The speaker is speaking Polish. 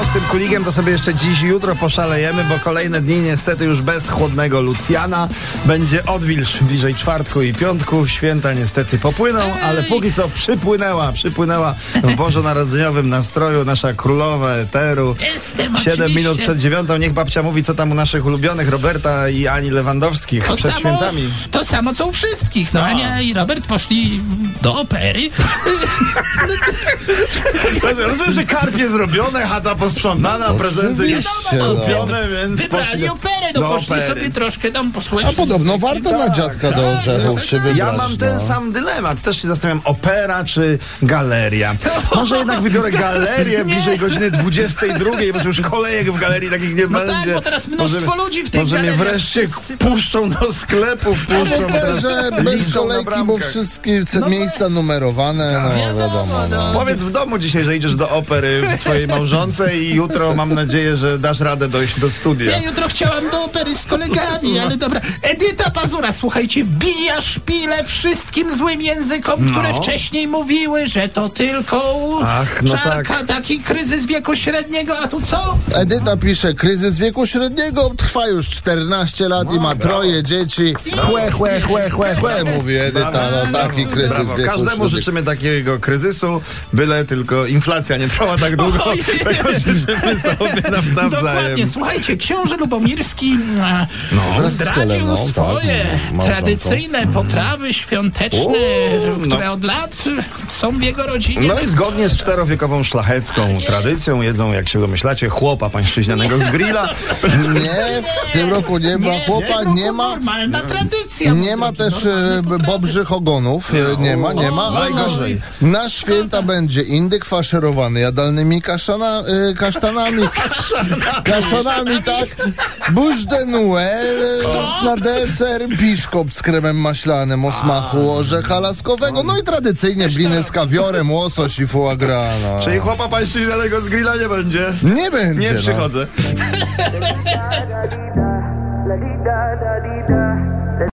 tym kulikiem to sobie jeszcze dziś, jutro poszalejemy, bo kolejne dni niestety już bez chłodnego Lucjana. Będzie odwilż bliżej czwartku i piątku. Święta niestety popłyną, ale póki co przypłynęła, przypłynęła w bożonarodzeniowym nastroju nasza królowa eteru. Jestem Siedem oczywiście. minut przed dziewiątą. Niech babcia mówi, co tam u naszych ulubionych Roberta i Ani Lewandowskich To przed samo, świętami. to samo co u wszystkich. No, No. Ania i Robert poszli do opery. Rozumiem, że karpie zrobione, chata posprzątana, prezenty już no. kupione, więc Wybrali poszli operę, no do poszli opery. sobie troszkę tam posłuchać. A podobno warto na dziadka do orzechów się wybrać. Ja mam ten no. sam dylemat. Też się zastanawiam, opera czy galeria. Może jednak wybiorę galerię bliżej godziny 22, bo już kolejek w galerii takich nie No tak, będzie. bo teraz mnóstwo ludzi w tych Może mnie wreszcie Wszyscy- puszczą do sklepów, puszczą operze bez kolejki, bo wszystkie No miejsca numerowane, no Wiadomo, wiadomo. no. No. Powiedz w domu dzisiaj, że do opery w swojej małżonce i jutro mam nadzieję, że dasz radę dojść do studia. Ja jutro chciałam do opery z kolegami, ale dobra. Edyta Pazura, słuchajcie, bija szpile wszystkim złym językom, które wcześniej mówiły, że to tylko Ach, no Czarka taki kryzys wieku średniego, a tu co? Edyta pisze, kryzys wieku średniego trwa już 14 lat i ma troje dzieci. Chłe, chłe, chłe, chłe, chłe, mówi Edyta. No taki kryzys Brawo. wieku Każdemu średniego. życzymy takiego kryzysu, byle tylko inflacja nie trwała tak długo. Ojej. Tego życzymy sobie nawzajem. Dokładnie, słuchajcie, książę Lubomirski e, z zdradził Heleną, tak, swoje małżonką. tradycyjne potrawy świąteczne, O, no. które od lat są w jego rodzinie. No i zgodnie z czterowiekową szlachecką tradycją jedzą, jak się domyślacie, chłopa pańszczyźnianego z grilla. Nie, w tym roku nie ma chłopa, nie, nie ma. Normalna tradycja. Nie ma też e, bobrzych ogonów, e, nie ma, nie ma. Najgorzej. na święta będzie indyk faszerowany jadalnymi kaszana, e, kasztanami, kaszanami, tak? Bouche de Noël, na deser biszkop z kremem maślanym o smaku orzecha laskowego, no i tradycyjnie bliny z kawiorem, łosoś i foie gras. No. Czyli chłopa pańszczyźnianego z grilla nie będzie. Nie będzie, Nie no. przychodzę. La